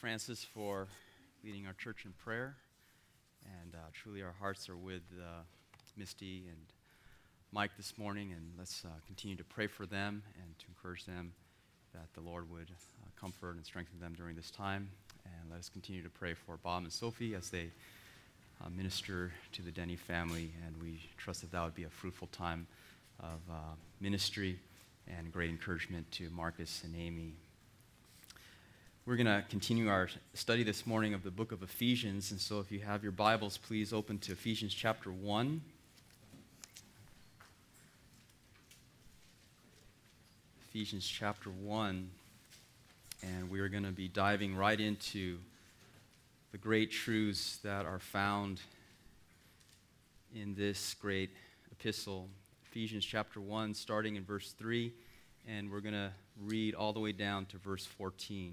Francis for leading our church in prayer. And uh, truly, our hearts are with uh, Misty and Mike this morning. And let's uh, continue to pray for them and to encourage them that the Lord would uh, comfort and strengthen them during this time. And let us continue to pray for Bob and Sophie as they uh, minister to the Denny family. And we trust that that would be a fruitful time of uh, ministry and great encouragement to Marcus and Amy we're going to continue our study this morning of the book of Ephesians. And so if you have your Bibles, please open to Ephesians chapter 1. Ephesians chapter 1. And we're going to be diving right into the great truths that are found in this great epistle. Ephesians chapter 1, starting in verse 3. And we're going to read all the way down to verse 14.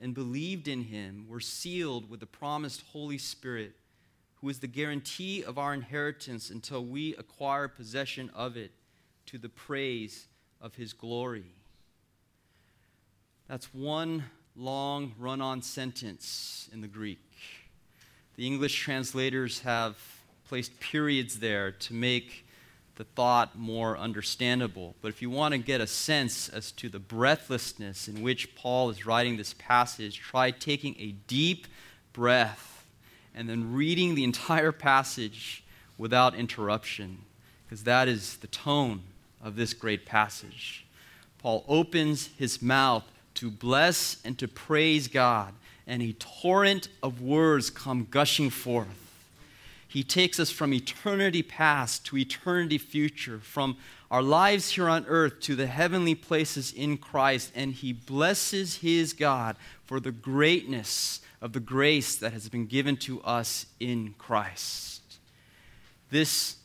and believed in him were sealed with the promised Holy Spirit, who is the guarantee of our inheritance until we acquire possession of it to the praise of his glory. That's one long run on sentence in the Greek. The English translators have placed periods there to make the thought more understandable. But if you want to get a sense as to the breathlessness in which Paul is writing this passage, try taking a deep breath and then reading the entire passage without interruption, because that is the tone of this great passage. Paul opens his mouth to bless and to praise God, and a torrent of words come gushing forth. He takes us from eternity past to eternity future, from our lives here on earth to the heavenly places in Christ, and He blesses His God for the greatness of the grace that has been given to us in Christ. This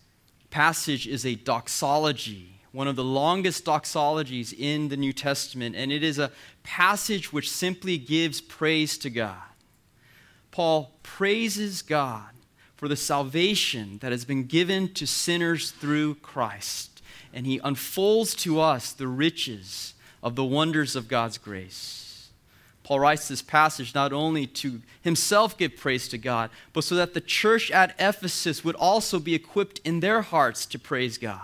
passage is a doxology, one of the longest doxologies in the New Testament, and it is a passage which simply gives praise to God. Paul praises God for the salvation that has been given to sinners through Christ. And he unfolds to us the riches of the wonders of God's grace. Paul writes this passage not only to himself give praise to God, but so that the church at Ephesus would also be equipped in their hearts to praise God.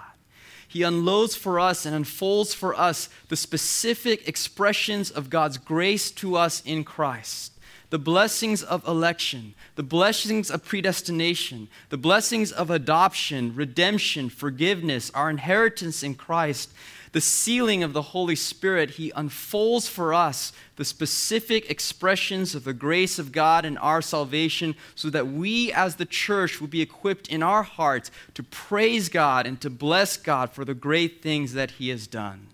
He unloads for us and unfolds for us the specific expressions of God's grace to us in Christ the blessings of election, the blessings of predestination, the blessings of adoption, redemption, forgiveness, our inheritance in Christ, the sealing of the Holy Spirit, He unfolds for us the specific expressions of the grace of God in our salvation so that we as the church will be equipped in our hearts to praise God and to bless God for the great things that He has done.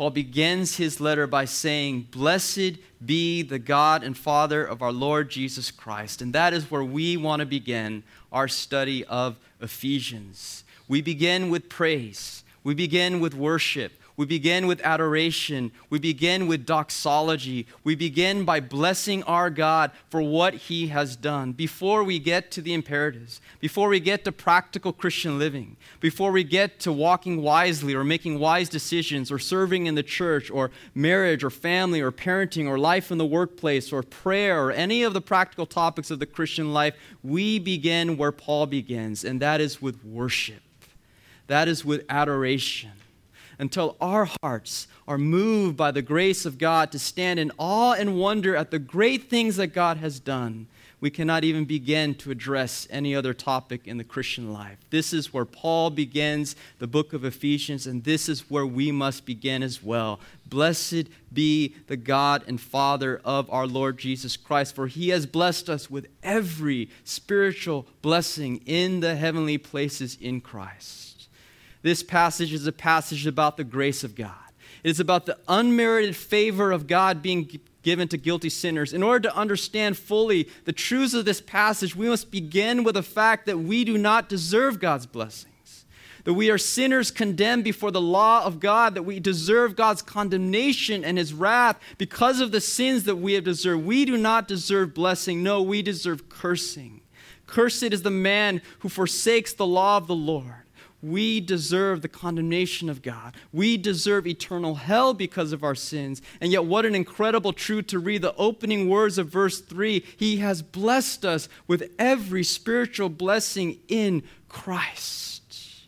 Paul begins his letter by saying, Blessed be the God and Father of our Lord Jesus Christ. And that is where we want to begin our study of Ephesians. We begin with praise, we begin with worship, We begin with adoration. We begin with doxology. We begin by blessing our God for what he has done before we get to the imperatives, before we get to practical Christian living, before we get to walking wisely or making wise decisions or serving in the church or marriage or family or parenting or life in the workplace or prayer or any of the practical topics of the Christian life. We begin where Paul begins, and that is with worship. That is with adoration. Until our hearts are moved by the grace of God to stand in awe and wonder at the great things that God has done, we cannot even begin to address any other topic in the Christian life. This is where Paul begins the book of Ephesians, and this is where we must begin as well. Blessed be the God and Father of our Lord Jesus Christ, for he has blessed us with every spiritual blessing in the heavenly places in Christ. This passage is a passage about the grace of God. It is about the unmerited favor of God being given to guilty sinners. In order to understand fully the truths of this passage, we must begin with the fact that we do not deserve God's blessings, that we are sinners condemned before the law of God, that we deserve God's condemnation and his wrath because of the sins that we have deserved. We do not deserve blessing. No, we deserve cursing. Cursed is the man who forsakes the law of the Lord. We deserve the condemnation of God. We deserve eternal hell because of our sins. And yet, what an incredible truth to read the opening words of verse 3 He has blessed us with every spiritual blessing in Christ.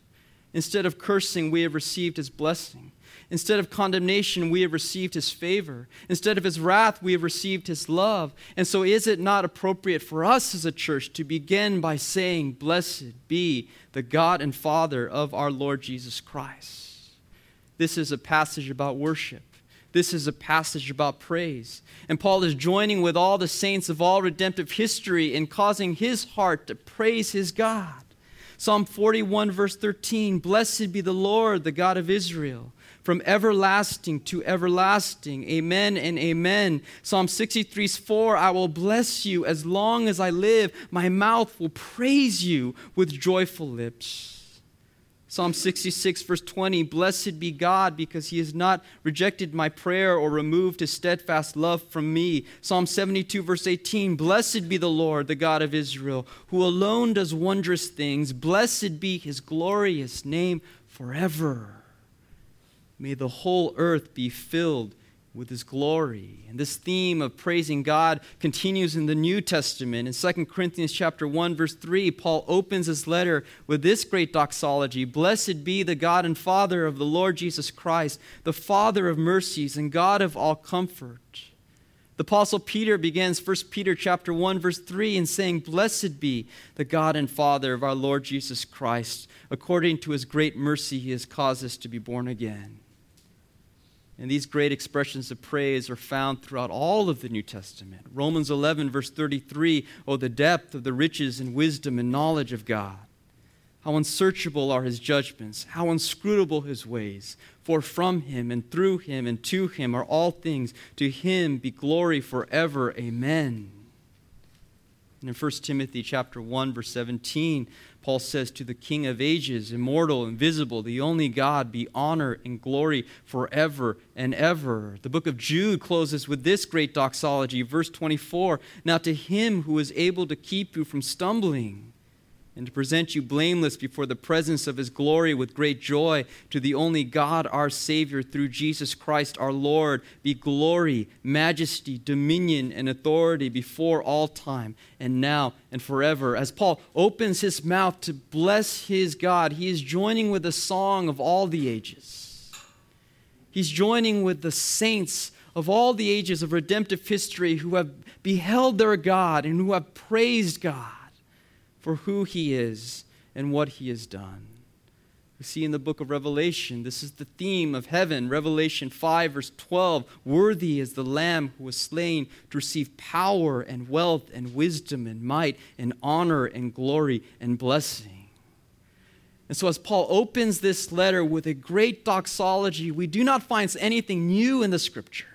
Instead of cursing, we have received His blessing. Instead of condemnation, we have received his favor. Instead of his wrath, we have received his love. And so, is it not appropriate for us as a church to begin by saying, Blessed be the God and Father of our Lord Jesus Christ? This is a passage about worship. This is a passage about praise. And Paul is joining with all the saints of all redemptive history in causing his heart to praise his God. Psalm 41, verse 13 Blessed be the Lord, the God of Israel from everlasting to everlasting. Amen and amen. Psalm 63 4 I will bless you as long as I live. My mouth will praise you with joyful lips. Psalm 66, verse 20 Blessed be God, because he has not rejected my prayer or removed his steadfast love from me. Psalm 72, verse 18 Blessed be the Lord, the God of Israel, who alone does wondrous things. Blessed be his glorious name forever. May the whole earth be filled with his glory. And this theme of praising God continues in the New Testament. In 2 Corinthians chapter 1 verse 3, Paul opens his letter with this great doxology: Blessed be the God and Father of the Lord Jesus Christ, the Father of mercies and God of all comfort. The apostle Peter begins 1 Peter chapter 1 verse 3 in saying, "Blessed be the God and Father of our Lord Jesus Christ, according to his great mercy he has caused us to be born again." And these great expressions of praise are found throughout all of the New Testament. Romans 11, verse 33 Oh, the depth of the riches and wisdom and knowledge of God. How unsearchable are his judgments, how inscrutable his ways. For from him and through him and to him are all things. To him be glory forever. Amen. And in 1 Timothy chapter 1 verse 17, Paul says, To the King of ages, immortal, invisible, the only God, be honor and glory forever and ever. The book of Jude closes with this great doxology, verse 24 Now to him who is able to keep you from stumbling and to present you blameless before the presence of his glory with great joy to the only God our Savior through Jesus Christ our Lord be glory, majesty, dominion, and authority before all time and now and forever. As Paul opens his mouth to bless his God, he is joining with the song of all the ages. He's joining with the saints of all the ages of redemptive history who have beheld their God and who have praised God for who he is and what he has done. We see in the book of Revelation, this is the theme of heaven. Revelation 5, verse 12 Worthy is the Lamb who was slain to receive power and wealth and wisdom and might and honor and glory and blessing. And so, as Paul opens this letter with a great doxology, we do not find anything new in the scriptures.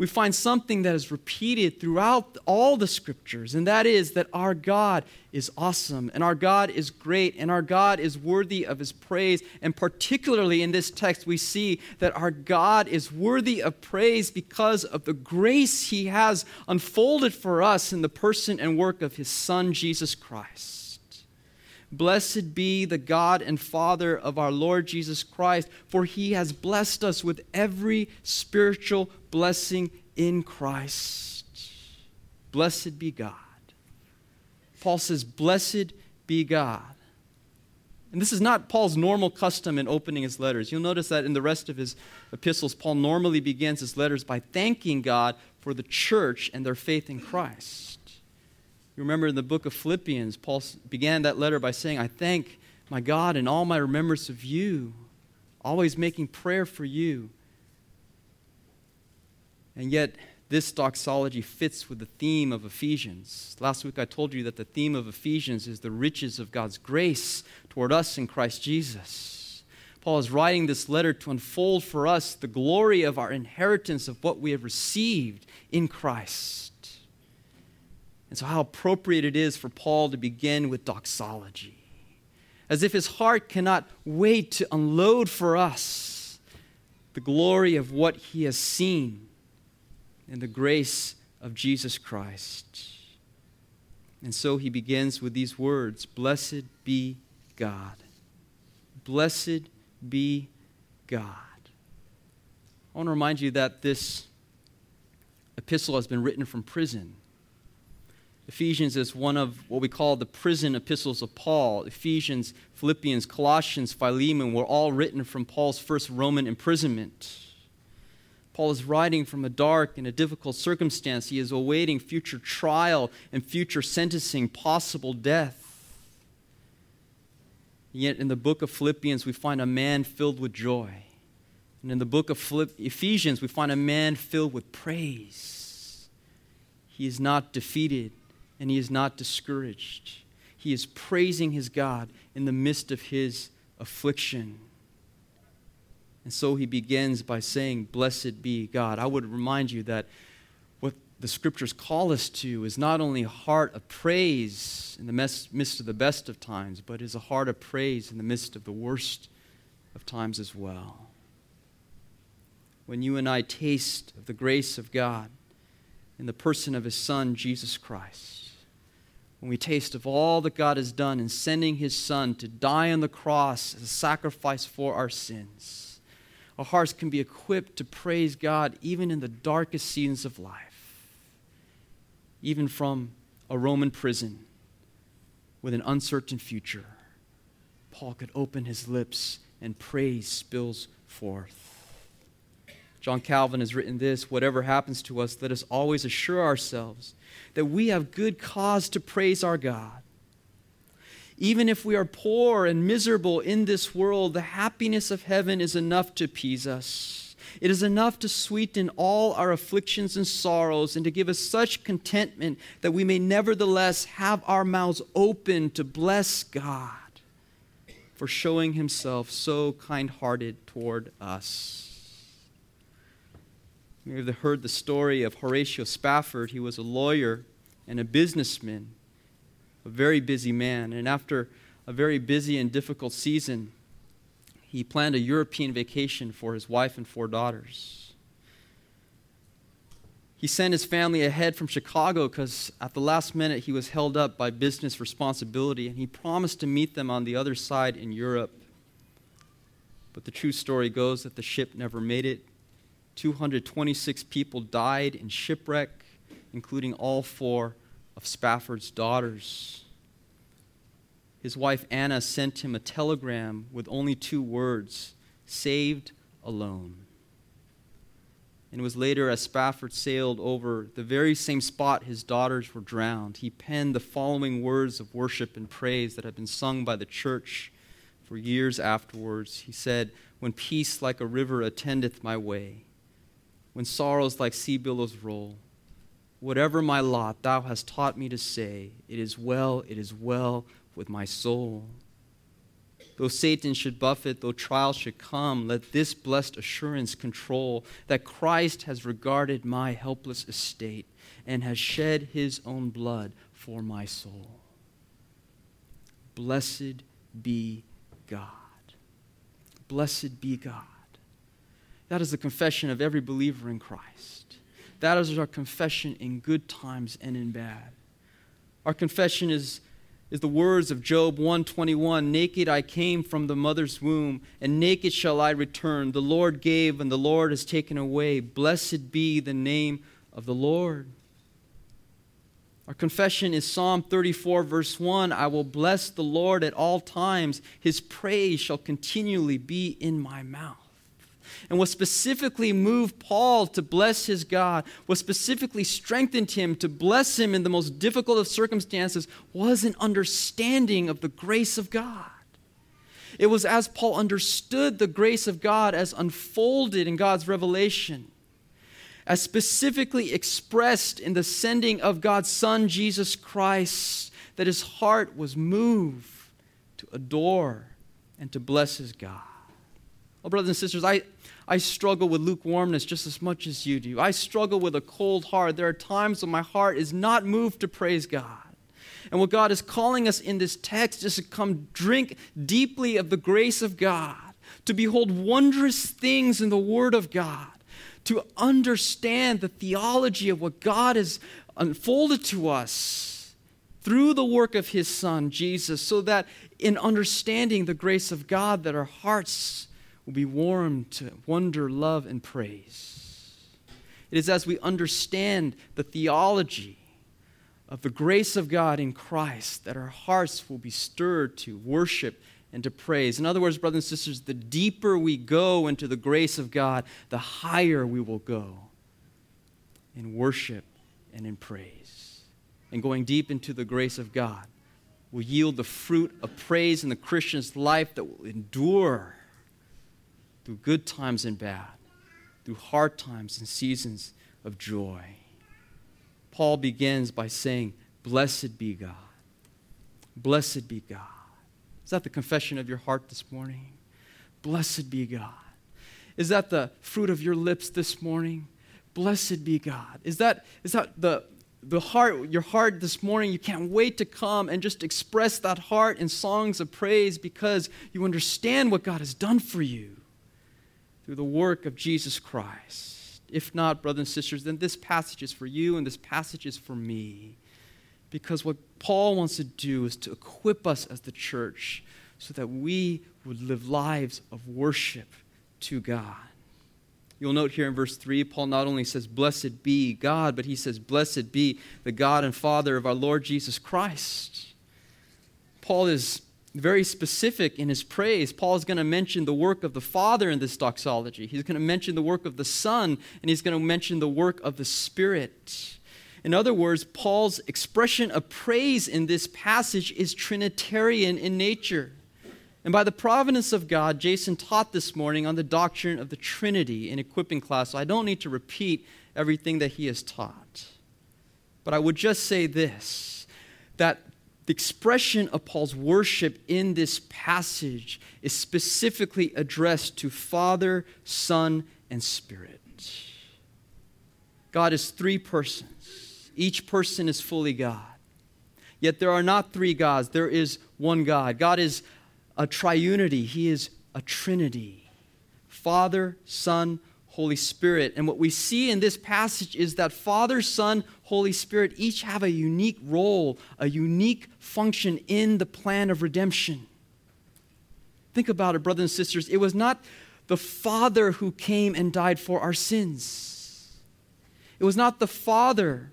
We find something that is repeated throughout all the scriptures, and that is that our God is awesome, and our God is great, and our God is worthy of his praise. And particularly in this text, we see that our God is worthy of praise because of the grace he has unfolded for us in the person and work of his Son, Jesus Christ. Blessed be the God and Father of our Lord Jesus Christ, for he has blessed us with every spiritual blessing in Christ. Blessed be God. Paul says, Blessed be God. And this is not Paul's normal custom in opening his letters. You'll notice that in the rest of his epistles, Paul normally begins his letters by thanking God for the church and their faith in Christ. You remember in the book of Philippians, Paul began that letter by saying, I thank my God in all my remembrance of you, always making prayer for you. And yet, this doxology fits with the theme of Ephesians. Last week I told you that the theme of Ephesians is the riches of God's grace toward us in Christ Jesus. Paul is writing this letter to unfold for us the glory of our inheritance of what we have received in Christ. And so, how appropriate it is for Paul to begin with doxology, as if his heart cannot wait to unload for us the glory of what he has seen in the grace of Jesus Christ. And so he begins with these words Blessed be God. Blessed be God. I want to remind you that this epistle has been written from prison. Ephesians is one of what we call the prison epistles of Paul. Ephesians, Philippians, Colossians, Philemon were all written from Paul's first Roman imprisonment. Paul is writing from a dark and a difficult circumstance. He is awaiting future trial and future sentencing, possible death. Yet in the book of Philippians, we find a man filled with joy. And in the book of Philipp- Ephesians, we find a man filled with praise. He is not defeated and he is not discouraged. He is praising his God in the midst of his affliction. And so he begins by saying, Blessed be God. I would remind you that what the scriptures call us to is not only a heart of praise in the midst of the best of times, but is a heart of praise in the midst of the worst of times as well. When you and I taste of the grace of God in the person of his Son, Jesus Christ, when we taste of all that God has done in sending his Son to die on the cross as a sacrifice for our sins, our hearts can be equipped to praise God even in the darkest seasons of life, even from a Roman prison with an uncertain future. Paul could open his lips and praise spills forth. John Calvin has written this whatever happens to us, let us always assure ourselves that we have good cause to praise our God. Even if we are poor and miserable in this world, the happiness of heaven is enough to appease us. It is enough to sweeten all our afflictions and sorrows and to give us such contentment that we may nevertheless have our mouths open to bless God for showing himself so kind hearted toward us. You may have heard the story of Horatio Spafford. He was a lawyer and a businessman, a very busy man. And after a very busy and difficult season, he planned a European vacation for his wife and four daughters. He sent his family ahead from Chicago because at the last minute he was held up by business responsibility and he promised to meet them on the other side in Europe. But the true story goes that the ship never made it 226 people died in shipwreck, including all four of Spafford's daughters. His wife Anna sent him a telegram with only two words saved alone. And it was later, as Spafford sailed over the very same spot his daughters were drowned, he penned the following words of worship and praise that had been sung by the church for years afterwards. He said, When peace like a river attendeth my way, when sorrows like sea billows roll. Whatever my lot, thou hast taught me to say, It is well, it is well with my soul. Though Satan should buffet, though trials should come, let this blessed assurance control that Christ has regarded my helpless estate and has shed his own blood for my soul. Blessed be God. Blessed be God. That is the confession of every believer in Christ. That is our confession in good times and in bad. Our confession is is the words of Job 121 Naked I came from the mother's womb, and naked shall I return. The Lord gave, and the Lord has taken away. Blessed be the name of the Lord. Our confession is Psalm 34, verse 1 I will bless the Lord at all times, his praise shall continually be in my mouth. And what specifically moved Paul to bless his God, what specifically strengthened him to bless him in the most difficult of circumstances, was an understanding of the grace of God. It was as Paul understood the grace of God as unfolded in God's revelation, as specifically expressed in the sending of God's Son, Jesus Christ, that his heart was moved to adore and to bless his God. Oh, brothers and sisters, I, I struggle with lukewarmness just as much as you do. I struggle with a cold heart. There are times when my heart is not moved to praise God. And what God is calling us in this text is to come drink deeply of the grace of God, to behold wondrous things in the Word of God, to understand the theology of what God has unfolded to us through the work of His Son, Jesus, so that in understanding the grace of God, that our hearts will be warmed to wonder, love, and praise. It is as we understand the theology of the grace of God in Christ that our hearts will be stirred to worship and to praise. In other words, brothers and sisters, the deeper we go into the grace of God, the higher we will go in worship and in praise. And going deep into the grace of God will yield the fruit of praise in the Christian's life that will endure through good times and bad, through hard times and seasons of joy. Paul begins by saying, Blessed be God. Blessed be God. Is that the confession of your heart this morning? Blessed be God. Is that the fruit of your lips this morning? Blessed be God. Is that, is that the, the heart, your heart this morning? You can't wait to come and just express that heart in songs of praise because you understand what God has done for you through the work of Jesus Christ. If not, brothers and sisters, then this passage is for you and this passage is for me. Because what Paul wants to do is to equip us as the church so that we would live lives of worship to God. You'll note here in verse 3, Paul not only says, Blessed be God, but he says, Blessed be the God and Father of our Lord Jesus Christ. Paul is very specific in his praise. Paul is going to mention the work of the Father in this doxology. He's going to mention the work of the Son, and he's going to mention the work of the Spirit. In other words, Paul's expression of praise in this passage is Trinitarian in nature. And by the providence of God, Jason taught this morning on the doctrine of the Trinity in equipping class, so I don't need to repeat everything that he has taught. But I would just say this that the expression of Paul's worship in this passage is specifically addressed to Father, Son, and Spirit. God is three persons, each person is fully God. Yet there are not three gods, there is one God. God is a triunity, He is a trinity Father, Son, Holy Spirit. And what we see in this passage is that Father, Son, Holy Spirit each have a unique role, a unique function in the plan of redemption. Think about it, brothers and sisters. It was not the Father who came and died for our sins, it was not the Father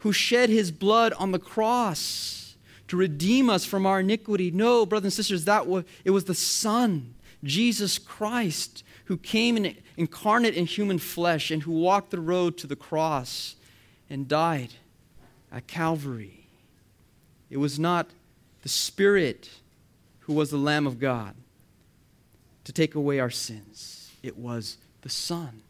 who shed his blood on the cross to redeem us from our iniquity. No, brothers and sisters, that was, it was the Son, Jesus Christ, who came in, incarnate in human flesh and who walked the road to the cross and died at Calvary. It was not the Spirit who was the Lamb of God to take away our sins, it was the Son.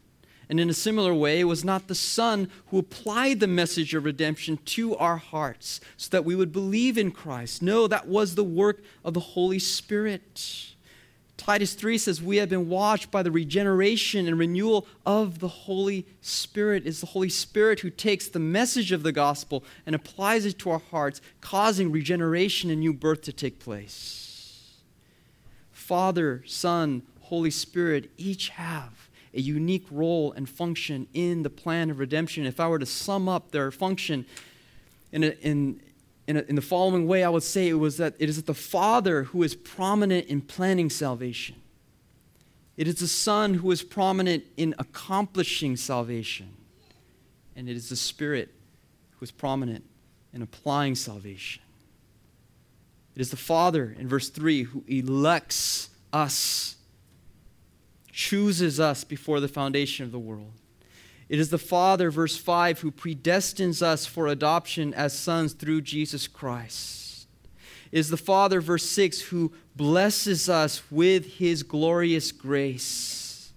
And in a similar way, it was not the Son who applied the message of redemption to our hearts so that we would believe in Christ. No, that was the work of the Holy Spirit. Titus 3 says, We have been washed by the regeneration and renewal of the Holy Spirit. It's the Holy Spirit who takes the message of the gospel and applies it to our hearts, causing regeneration and new birth to take place. Father, Son, Holy Spirit each have a unique role and function in the plan of redemption. If I were to sum up their function in, a, in, in, a, in the following way, I would say it was that it is the Father who is prominent in planning salvation. It is the Son who is prominent in accomplishing salvation. And it is the Spirit who is prominent in applying salvation. It is the Father in verse 3 who elects us chooses us before the foundation of the world. It is the Father, verse 5, who predestines us for adoption as sons through Jesus Christ. It is the Father, verse 6, who blesses us with his glorious grace.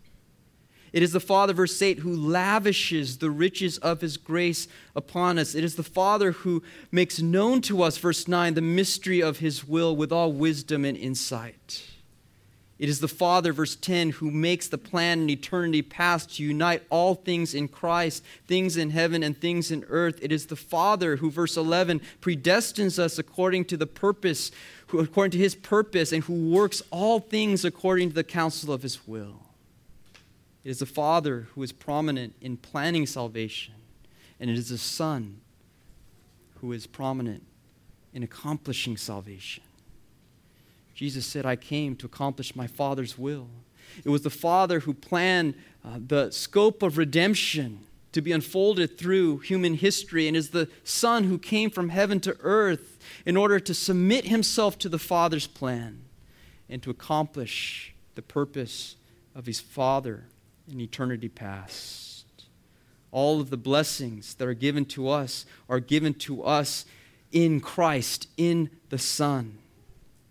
It is the Father, verse 8, who lavishes the riches of his grace upon us. It is the Father who makes known to us, verse 9, the mystery of his will with all wisdom and insight. It is the Father, verse 10, who makes the plan in eternity past to unite all things in Christ, things in heaven and things in earth. It is the Father who, verse 11, predestines us according to the purpose, who, according to his purpose, and who works all things according to the counsel of his will. It is the Father who is prominent in planning salvation, and it is the Son who is prominent in accomplishing salvation. Jesus said, I came to accomplish my Father's will. It was the Father who planned uh, the scope of redemption to be unfolded through human history, and is the Son who came from heaven to earth in order to submit himself to the Father's plan and to accomplish the purpose of his Father in eternity past. All of the blessings that are given to us are given to us in Christ, in the Son.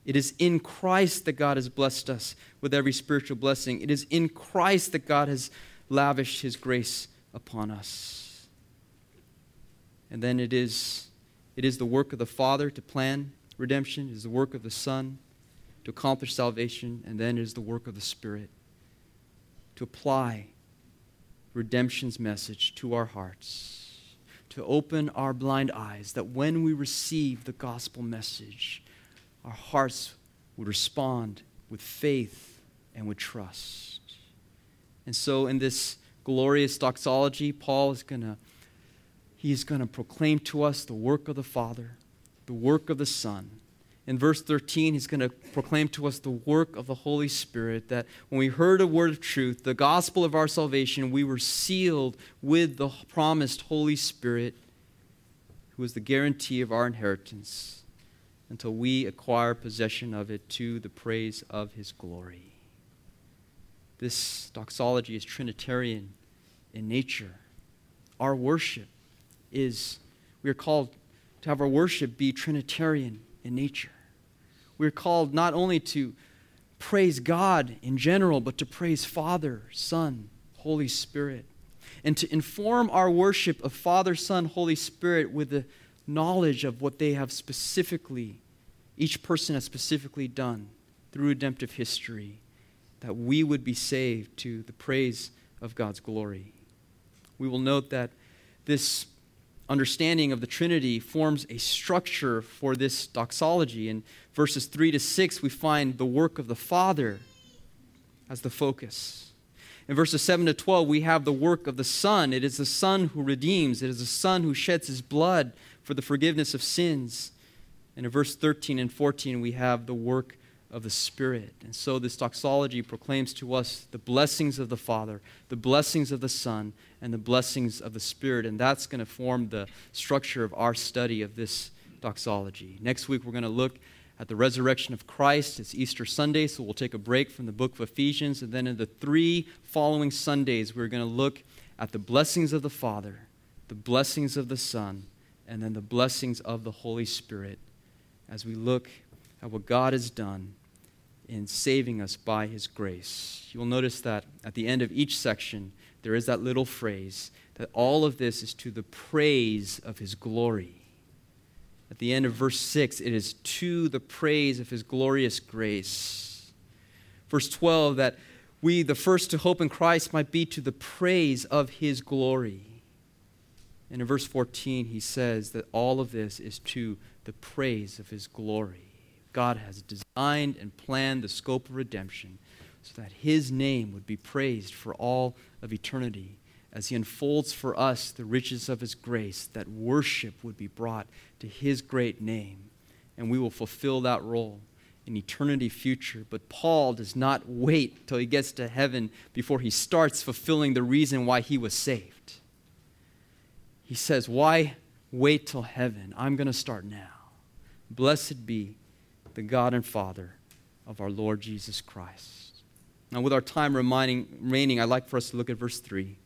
It is in Christ that God has blessed us with every spiritual blessing. It is in Christ that God has lavished his grace upon us. And then it is, it is the work of the Father to plan redemption, it is the work of the Son to accomplish salvation, and then it is the work of the Spirit to apply redemption's message to our hearts, to open our blind eyes, that when we receive the gospel message, our hearts would respond with faith and with trust. And so in this glorious doxology, Paul is going to he's going to proclaim to us the work of the Father, the work of the Son. In verse 13, he's going to proclaim to us the work of the Holy Spirit that when we heard a word of truth, the gospel of our salvation, we were sealed with the promised Holy Spirit, who is the guarantee of our inheritance until we acquire possession of it to the praise of his glory. This doxology is Trinitarian in nature. Our worship is, we are called to have our worship be Trinitarian in nature. We're called not only to praise God in general, but to praise Father, Son, Holy Spirit, and to inform our worship of Father, Son, Holy Spirit with the knowledge of what they have specifically, each person has specifically done through redemptive history, that we would be saved to the praise of God's glory. We will note that this understanding of the Trinity forms a structure for this doxology. In verses 3 to 6, we find the work of the Father as the focus. In verses 7 to 12, we have the work of the Son. It is the Son who redeems, it is the Son who sheds his blood for the forgiveness of sins. And in verse 13 and 14, we have the work of the Spirit. And so this doxology proclaims to us the blessings of the Father, the blessings of the Son, and the blessings of the Spirit. And that's going to form the structure of our study of this doxology. Next week, we're going to look at the resurrection of Christ. It's Easter Sunday, so we'll take a break from the book of Ephesians. And then in the three following Sundays, we're going to look at the blessings of the Father, the blessings of the Son, and then the blessings of the Holy Spirit as we look at what God has done in saving us by his grace. You will notice that at the end of each section, there is that little phrase that all of this is to the praise of his glory. At the end of verse 6, it is to the praise of his glorious grace. Verse 12, that we, the first to hope in Christ, might be to the praise of his glory. And in verse 14, he says that all of this is to the praise of his glory. God has designed and planned the scope of redemption so that his name would be praised for all of eternity as he unfolds for us the riches of his grace, that worship would be brought to his great name, and we will fulfill that role in eternity future. But Paul does not wait till he gets to heaven before he starts fulfilling the reason why he was saved. He says, Why wait till heaven? I'm going to start now. Blessed be the God and Father of our Lord Jesus Christ. Now, with our time remaining, I'd like for us to look at verse 3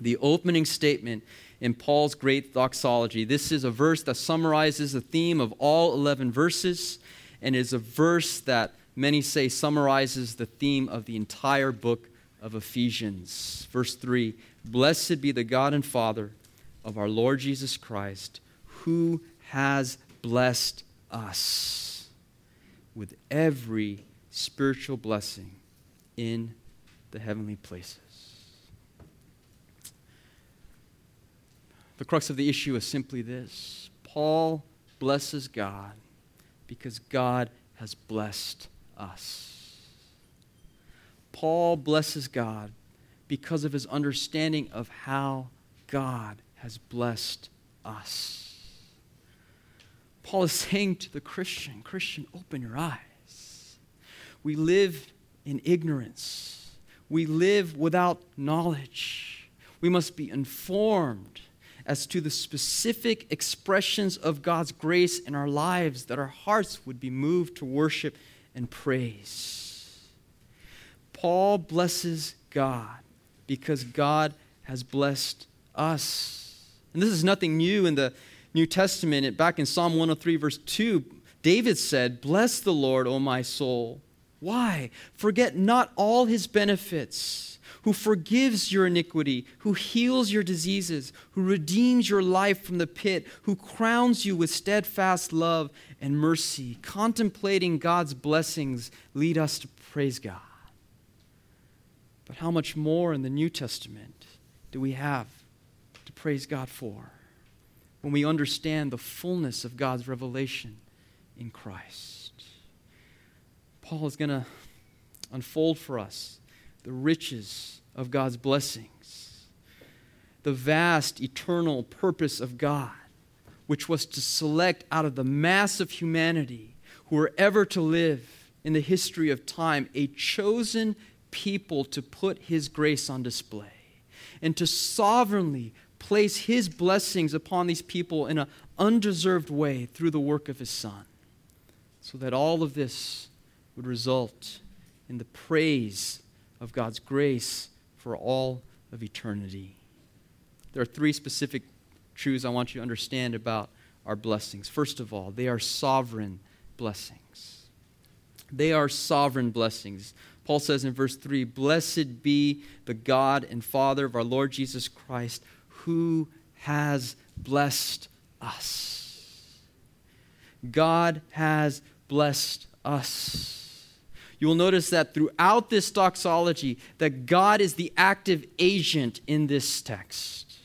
the opening statement in Paul's great doxology. This is a verse that summarizes the theme of all 11 verses and is a verse that many say summarizes the theme of the entire book of Ephesians. Verse 3 Blessed be the God and Father of our Lord Jesus Christ, who has blessed us with every spiritual blessing in the heavenly places. The crux of the issue is simply this Paul blesses God because God has blessed us. Paul blesses God because of his understanding of how God has blessed us. Paul is saying to the Christian, Christian, open your eyes. We live in ignorance. We live without knowledge. We must be informed as to the specific expressions of God's grace in our lives, that our hearts would be moved to worship and praise. Paul blesses God because God has blessed us. And this is nothing new in the New Testament. Back in Psalm 103, verse 2, David said, Bless the Lord, O my soul. Why? Forget not all his benefits who forgives your iniquity, who heals your diseases, who redeems your life from the pit, who crowns you with steadfast love and mercy. Contemplating God's blessings lead us to praise God. But how much more in the New Testament do we have to praise God for when we understand the fullness of God's revelation in Christ? Paul is going to unfold for us the riches of God's blessings, the vast eternal purpose of God, which was to select out of the mass of humanity who were ever to live in the history of time a chosen people to put His grace on display and to sovereignly place His blessings upon these people in an undeserved way through the work of His Son, so that all of this would result in the praise of God's grace for all of eternity. There are three specific truths I want you to understand about our blessings. First of all, they are sovereign blessings. They are sovereign blessings. Paul says in verse 3 Blessed be the God and Father of our Lord Jesus Christ, who has blessed us. God has blessed us you will notice that throughout this doxology that God is the active agent in this text.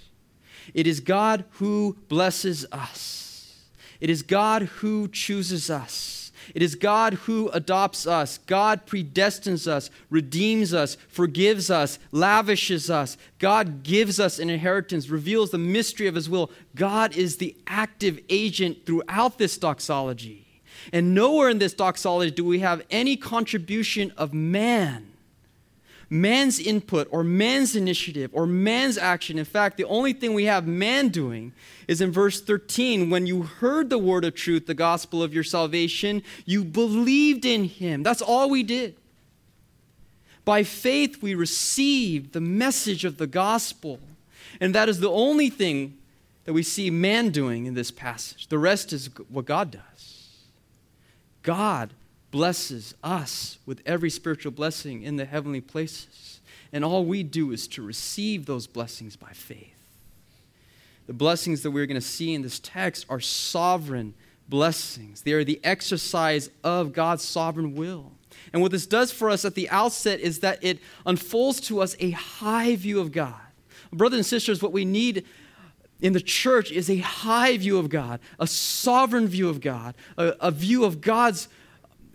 It is God who blesses us. It is God who chooses us. It is God who adopts us. God predestines us, redeems us, forgives us, lavishes us. God gives us an inheritance, reveals the mystery of his will. God is the active agent throughout this doxology. And nowhere in this doxology do we have any contribution of man, man's input or man's initiative or man's action. In fact, the only thing we have man doing is in verse 13 when you heard the word of truth, the gospel of your salvation, you believed in him. That's all we did. By faith, we received the message of the gospel. And that is the only thing that we see man doing in this passage. The rest is what God does. God blesses us with every spiritual blessing in the heavenly places. And all we do is to receive those blessings by faith. The blessings that we're going to see in this text are sovereign blessings, they are the exercise of God's sovereign will. And what this does for us at the outset is that it unfolds to us a high view of God. Brothers and sisters, what we need in the church is a high view of God, a sovereign view of God, a, a, view of God's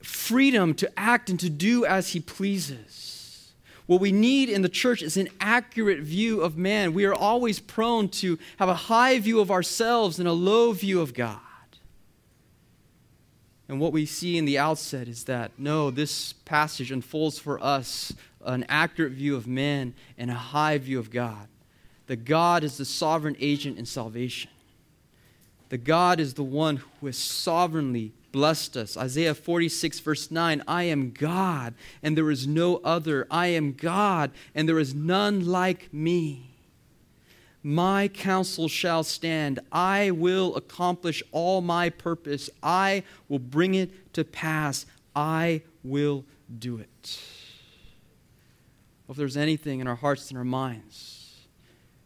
freedom to act and to do as He pleases. What we need in the church is an accurate view of man. We are always prone to have a high view of ourselves and a low view of God. And what we see in the outset is that no, this passage unfolds for us an accurate view of man and a high view of God. That God is the sovereign agent in salvation. That God is the one who has sovereignly blessed us. Isaiah 46, verse 9 I am God, and there is no other. I am God, and there is none like me. My counsel shall stand. I will accomplish all my purpose. I will bring it to pass. I will do it. If there's anything in our hearts and our minds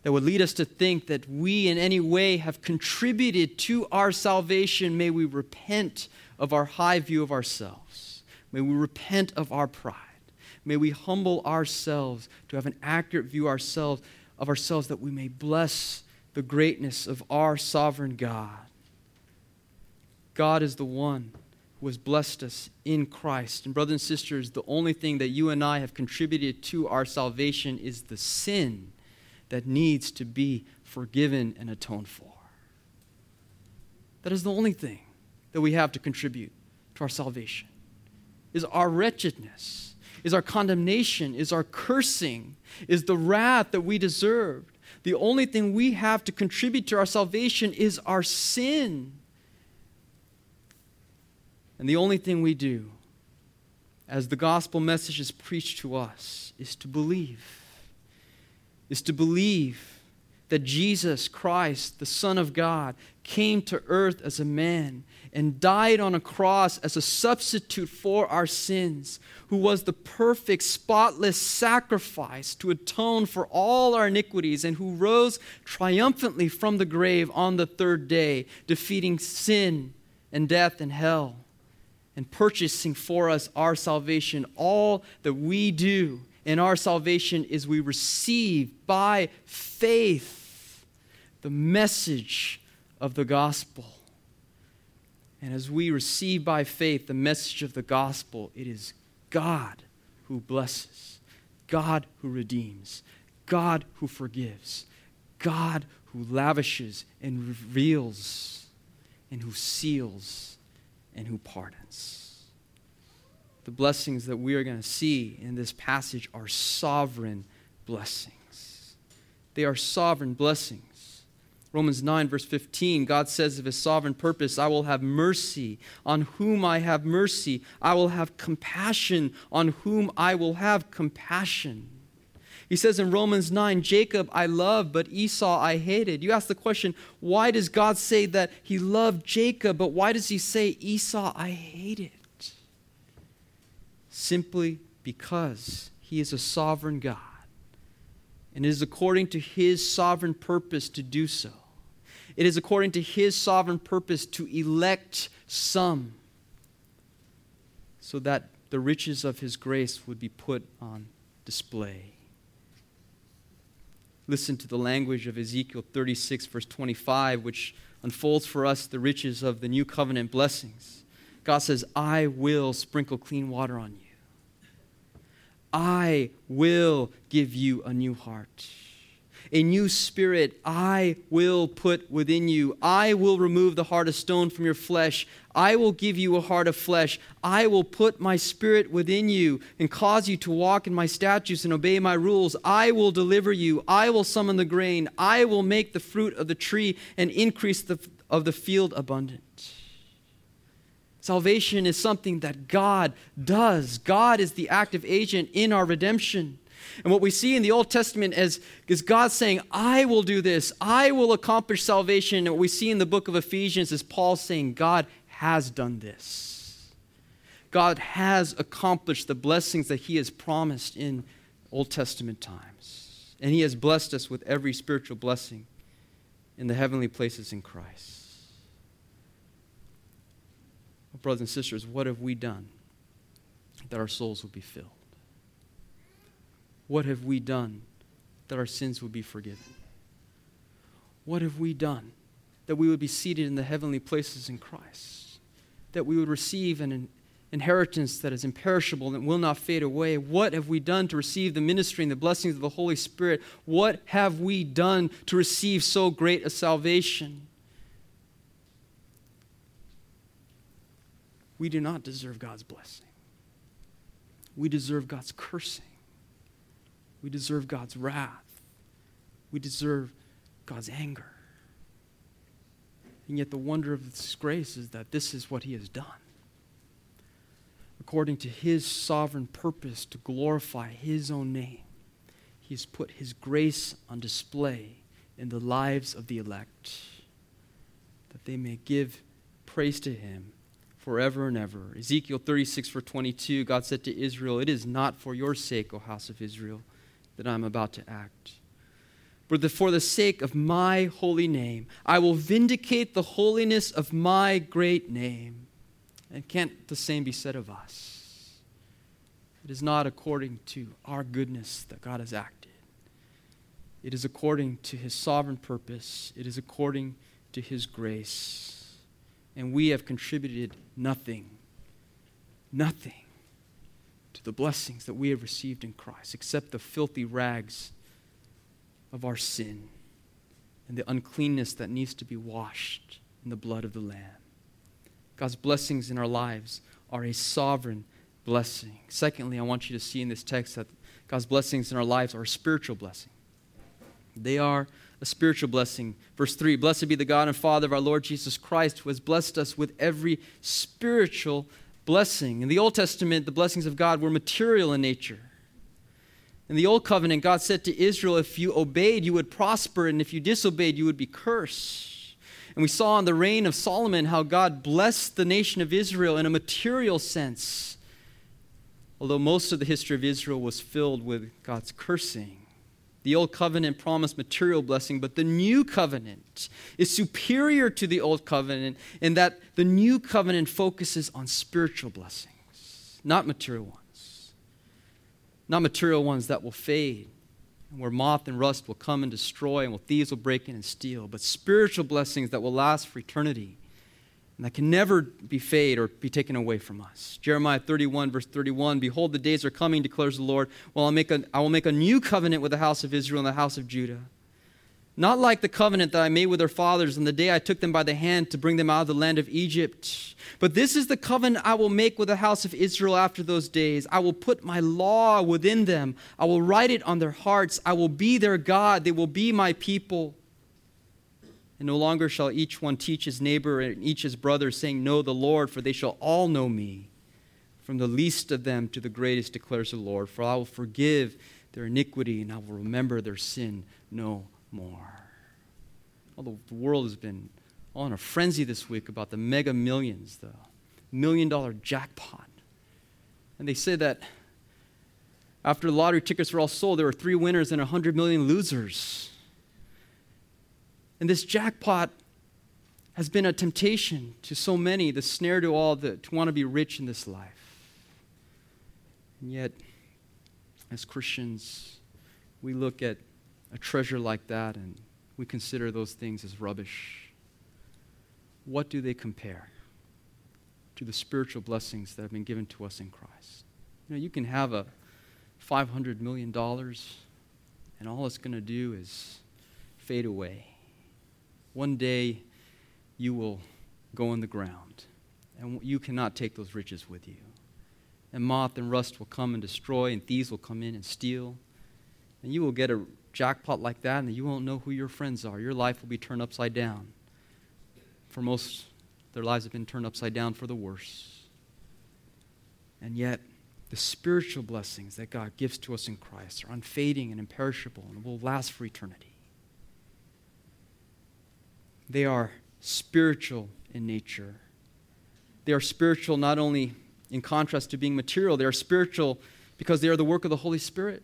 that would lead us to think that we in any way have contributed to our salvation, may we repent of our high view of ourselves. May we repent of our pride. May we humble ourselves to have an accurate view ourselves of ourselves that we may bless the greatness of our sovereign God. God is the one who has blessed us in Christ. And, brothers and sisters, the only thing that you and I have contributed to our salvation is the sin that needs to be forgiven and atoned for. That is the only thing that we have to contribute to our salvation is our wretchedness is our condemnation, is our cursing, is the wrath that we deserved. The only thing we have to contribute to our salvation is our sin. And the only thing we do as the gospel message is preached to us is to believe. Is to believe that Jesus Christ, the Son of God, came to earth as a man and died on a cross as a substitute for our sins, who was the perfect, spotless sacrifice to atone for all our iniquities, and who rose triumphantly from the grave on the third day, defeating sin and death and hell, and purchasing for us our salvation. All that we do in our salvation is we receive by faith the message of the gospel and as we receive by faith the message of the gospel, it is God who blesses, God who redeems, God who forgives, God who lavishes and reveals, and who seals and who pardons. The blessings that we are going to see in this passage are sovereign blessings. They are sovereign blessings. Romans 9, verse 15, God says of his sovereign purpose, I will have mercy on whom I have mercy. I will have compassion on whom I will have compassion. He says in Romans 9, Jacob I loved, but Esau I hated. You ask the question, why does God say that he loved Jacob, but why does he say Esau I hated? Simply because he is a sovereign God and it is according to his sovereign purpose to do so. It is according to his sovereign purpose to elect some so that the riches of his grace would be put on display. Listen to the language of Ezekiel 36, verse 25, which unfolds for us the riches of the new covenant blessings. God says, I will sprinkle clean water on you. I will give you a new heart. A new spirit I will put within you. I will remove the heart of stone from your flesh. I will give you a heart of flesh. I will put my spirit within you and cause you to walk in my statutes and obey my rules. I will deliver you. I will summon the grain. I will make the fruit of the tree and increase the, of the field abundant. Salvation is something that God does. God is the active agent in our redemption. And what we see in the Old Testament is, is God saying, I will do this, I will accomplish salvation. And what we see in the book of Ephesians is Paul saying, God has done this. God has accomplished the blessings that he has promised in Old Testament times. And He has blessed us with every spiritual blessing in the heavenly places in Christ. Brothers and sisters, what have we done that our souls would be filled? What have we done that our sins would be forgiven? What have we done that we would be seated in the heavenly places in Christ? That we would receive an inheritance that is imperishable and will not fade away. What have we done to receive the ministry and the blessings of the Holy Spirit? What have we done to receive so great a salvation? We do not deserve God's blessing. We deserve God's cursing. We deserve God's wrath. We deserve God's anger. And yet, the wonder of this grace is that this is what He has done according to his sovereign purpose to glorify his own name, he has put his grace on display in the lives of the elect, that they may give praise to him forever and ever. Ezekiel 36, verse 22, God said to Israel, It is not for your sake, O house of Israel, that I am about to act. But for the sake of my holy name, I will vindicate the holiness of my great name. And can't the same be said of us? It is not according to our goodness that God has acted. It is according to his sovereign purpose. It is according to his grace. And we have contributed nothing, nothing to the blessings that we have received in Christ except the filthy rags of our sin and the uncleanness that needs to be washed in the blood of the Lamb. God's blessings in our lives are a sovereign blessing. Secondly, I want you to see in this text that God's blessings in our lives are a spiritual blessing. They are a spiritual blessing. Verse 3 Blessed be the God and Father of our Lord Jesus Christ, who has blessed us with every spiritual blessing. In the Old Testament, the blessings of God were material in nature. In the Old Covenant, God said to Israel, If you obeyed, you would prosper, and if you disobeyed, you would be cursed. And we saw in the reign of Solomon how God blessed the nation of Israel in a material sense, although most of the history of Israel was filled with God's cursing. The old covenant promised material blessing, but the new covenant is superior to the old covenant in that the new covenant focuses on spiritual blessings, not material ones. Not material ones that will fade, and where moth and rust will come and destroy, and where thieves will break in and steal, but spiritual blessings that will last for eternity and that can never be fade or be taken away from us. Jeremiah 31, verse 31 Behold, the days are coming, declares the Lord, well, I'll make a, I will make a new covenant with the house of Israel and the house of Judah not like the covenant that I made with their fathers on the day I took them by the hand to bring them out of the land of Egypt. But this is the covenant I will make with the house of Israel after those days. I will put my law within them, I will write it on their hearts. I will be their God, they will be my people. And no longer shall each one teach his neighbor and each his brother, saying, Know the Lord, for they shall all know me, from the least of them to the greatest, declares the Lord. For I will forgive their iniquity and I will remember their sin no more. Although the world has been all in a frenzy this week about the mega millions, the million dollar jackpot. And they say that after the lottery tickets were all sold, there were three winners and 100 million losers. And this jackpot has been a temptation to so many, the snare to all that to want to be rich in this life. And yet, as Christians, we look at a treasure like that and we consider those things as rubbish, what do they compare to the spiritual blessings that have been given to us in Christ? You know, you can have a $500 million and all it's going to do is fade away. One day you will go in the ground and you cannot take those riches with you. And moth and rust will come and destroy, and thieves will come in and steal. And you will get a jackpot like that and you won't know who your friends are. Your life will be turned upside down. For most, their lives have been turned upside down for the worse. And yet, the spiritual blessings that God gives to us in Christ are unfading and imperishable and will last for eternity. They are spiritual in nature. They are spiritual not only in contrast to being material, they are spiritual because they are the work of the Holy Spirit.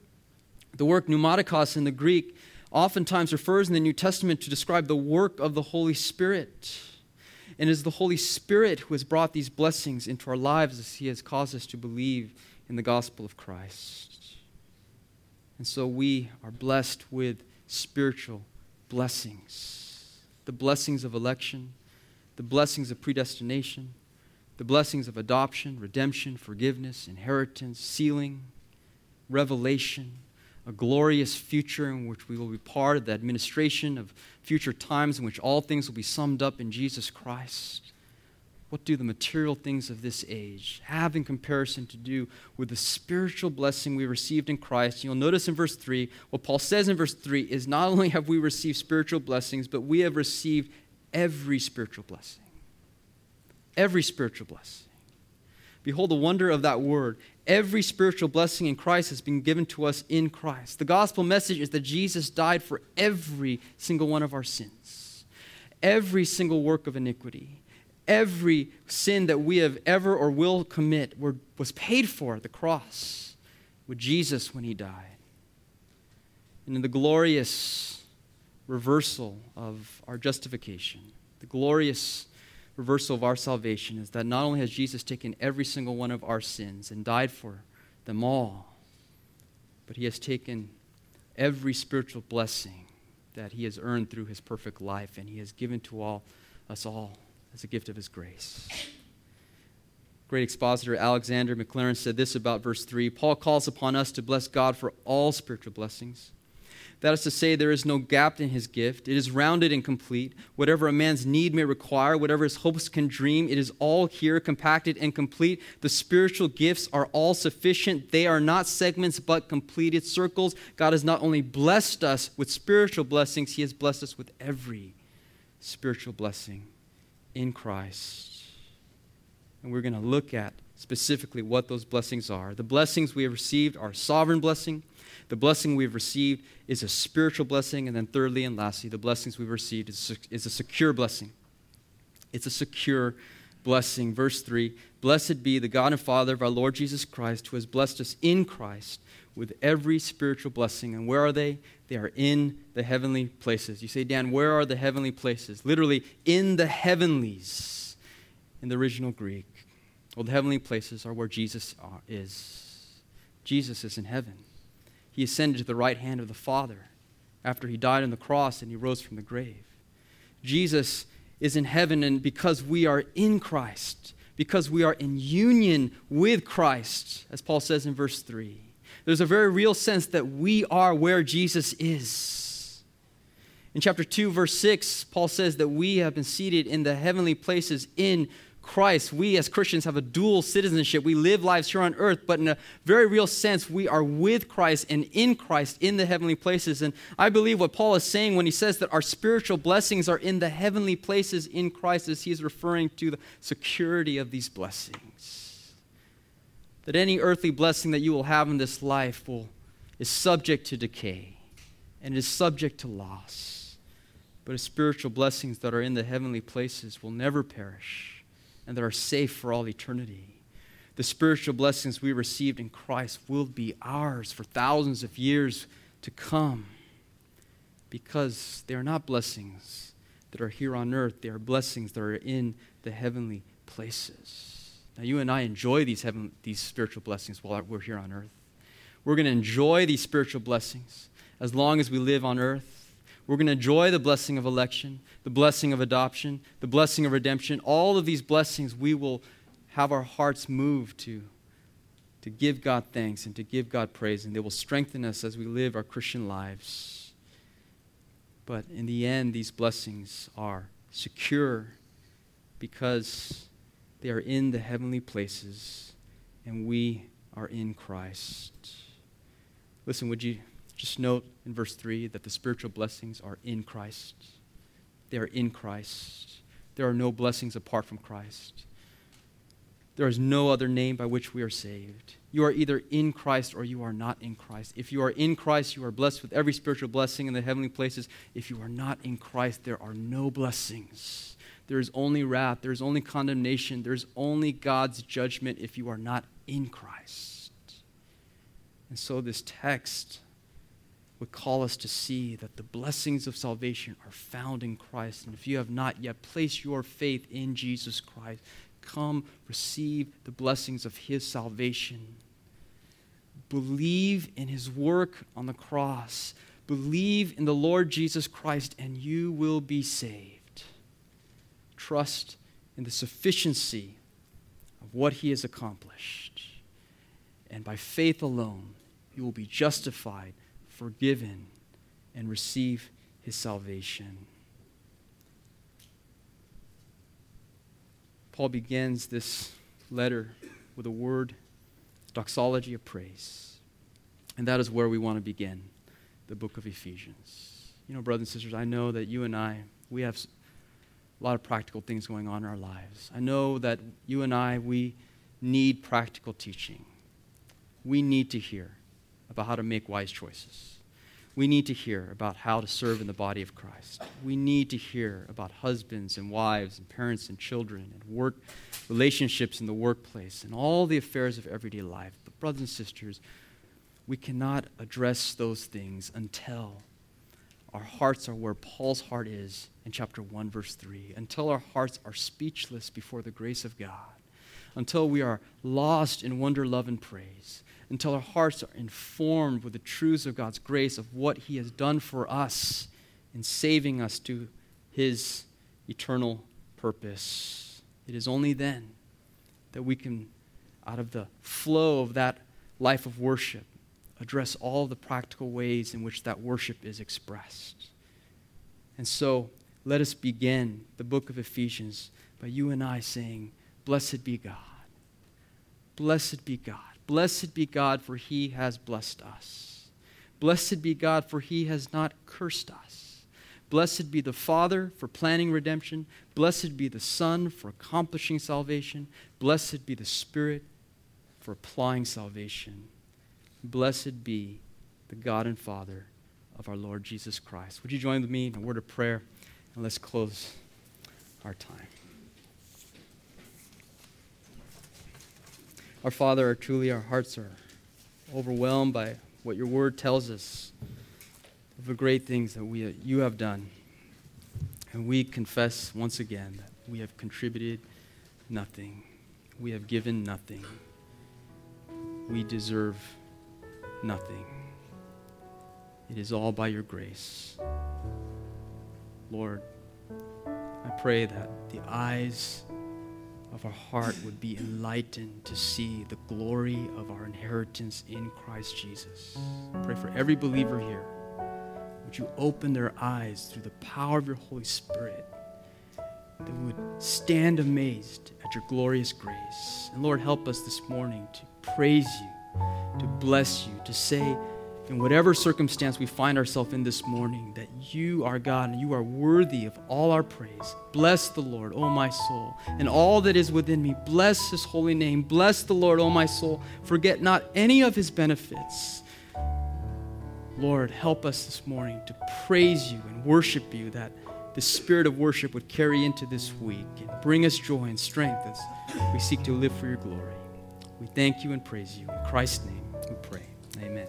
The work pneumatikos in the Greek oftentimes refers in the New Testament to describe the work of the Holy Spirit. And it is the Holy Spirit who has brought these blessings into our lives as He has caused us to believe in the gospel of Christ. And so we are blessed with spiritual blessings the blessings of election, the blessings of predestination, the blessings of adoption, redemption, forgiveness, inheritance, sealing, revelation, a glorious future in which we will be part of the administration of future times in which all things will be summed up in Jesus Christ. What do the material things of this age have in comparison to do with the spiritual blessing we received in Christ? You'll notice in verse 3, what Paul says in verse 3 is not only have we received spiritual blessings, but we have received every spiritual blessing. Every spiritual blessing. Behold the wonder of that word. Every spiritual blessing in Christ has been given to us in Christ. The gospel message is that Jesus died for every single one of our sins, every single work of iniquity, every sin that we have ever or will commit were, was paid for at the cross with Jesus when he died. And in the glorious reversal of our justification, the glorious reversal of our salvation is that not only has Jesus taken every single one of our sins and died for them all, but he has taken every spiritual blessing that he has earned through his perfect life and he has given to all us all as a gift of his grace. Great expositor Alexander Maclaren said this about verse 3 Paul calls upon us to bless God for all spiritual blessings that is to say, there is no gap in his gift. It is rounded and complete. Whatever a man's need may require, whatever his hopes can dream, it is all here, compacted and complete. The spiritual gifts are all sufficient. They are not segments, but completed circles. God has not only blessed us with spiritual blessings, he has blessed us with every spiritual blessing in Christ. And we're going to look at specifically what those blessings are. The blessings we have received are sovereign blessing the blessing we've received is a spiritual blessing. And then, thirdly and lastly, the blessings we've received is, is a secure blessing. It's a secure blessing. Verse 3 Blessed be the God and Father of our Lord Jesus Christ, who has blessed us in Christ with every spiritual blessing. And where are they? They are in the heavenly places. You say, Dan, where are the heavenly places? Literally, in the heavenlies in the original Greek. Well, the heavenly places are where Jesus is. Jesus is in heaven he ascended to the right hand of the Father after he died on the cross and he rose from the grave. Jesus is in heaven, and because we are in Christ, because we are in union with Christ, as Paul says in verse 3, there's a very real sense that we are where Jesus is. In chapter 2, verse 6, Paul says that we have been seated in the heavenly places in Christ, we as Christians have a dual citizenship. We live lives here on earth, but in a very real sense, we are with Christ and in Christ in the heavenly places. And I believe what Paul is saying when he says that our spiritual blessings are in the heavenly places in Christ is he is referring to the security of these blessings. That any earthly blessing that you will have in this life will, is subject to decay and is subject to loss. But the spiritual blessings that are in the heavenly places will never perish and that are safe for all eternity. The spiritual blessings we received in Christ will be ours for thousands of years to come because they are not blessings that are here on earth, they are blessings that are in the heavenly places. Now, you and I enjoy these, heaven, these spiritual blessings while we're here on earth. We're going to enjoy these spiritual blessings as long as we live on earth. We're going to enjoy the blessing of election, the blessing of adoption, the blessing of redemption. All of these blessings we will have our hearts moved to, to give God thanks and to give God praise, and they will strengthen us as we live our Christian lives. But in the end, these blessings are secure because they are in the heavenly places and we are in Christ. Listen, would you just note in verse 3 that the spiritual blessings are in Christ. They are in Christ. There are no blessings apart from Christ. There is no other name by which we are saved. You are either in Christ or you are not in Christ. If you are in Christ, you are blessed with every spiritual blessing in the heavenly places. If you are not in Christ, there are no blessings. There is only wrath, there is only condemnation, there is only God's judgment if you are not in Christ. And so, this text would call us to see that the blessings of salvation are found in Christ. And if you have not yet placed your faith in Jesus Christ, come receive the blessings of his salvation. Believe in his work on the cross. Believe in the Lord Jesus Christ, and you will be saved. Trust in the sufficiency of what he has accomplished. And by faith alone, you will be justified, forgiven, and receive his salvation. Paul begins this letter with a word, doxology of praise. And that is where we want to begin the book of Ephesians. You know, brothers and sisters, I know that you and I, we have a lot of practical things going on in our lives. I know that you and I, we need practical teaching. We need to hear about how to make wise choices. We need to hear about how to serve in the body of Christ. We need to hear about husbands and wives and parents and children and work relationships in the workplace and all the affairs of everyday life. But, brothers and sisters, we cannot address those things until our hearts are where Paul's heart is in chapter 1, verse 3, until our hearts are speechless before the grace of God, until we are lost in wonder, love, and praise, until our hearts are informed with the truths of God's grace of what He has done for us in saving us to His eternal purpose. It is only then that we can, out of the flow of that life of worship, address all the practical ways in which that worship is expressed. And so, let us begin the book of Ephesians by you and I saying, Blessed be God. Blessed be God. Blessed be God, for he has blessed us. Blessed be God, for he has not cursed us. Blessed be the Father for planning redemption. Blessed be the Son for accomplishing salvation. Blessed be the Spirit for applying salvation. Blessed be the God and Father of our Lord Jesus Christ. Would you join with me in a word of prayer? And let's close our time. Our Father, truly our hearts are overwhelmed by what your word tells us of the great things that we, you have done. And we confess once again that we have contributed nothing, we have given nothing, we deserve nothing. It is all by your grace. Lord, I pray that the eyes of our heart would be enlightened to see the glory of our inheritance in Christ Jesus. Pray for every believer here. Would you open their eyes through the power of your Holy Spirit that would stand amazed at your glorious grace. And Lord, help us this morning to praise you to bless you, to say, in whatever circumstance we find ourselves in this morning, that you are God and you are worthy of all our praise. Bless the Lord, O my soul, and all that is within me. Bless his holy name. Bless the Lord, O my soul. Forget not any of his benefits. Lord, help us this morning to praise you and worship you, that the spirit of worship would carry into this week and bring us joy and strength as we seek to live for your glory. We thank you and praise you. In Christ's name we pray. Amen.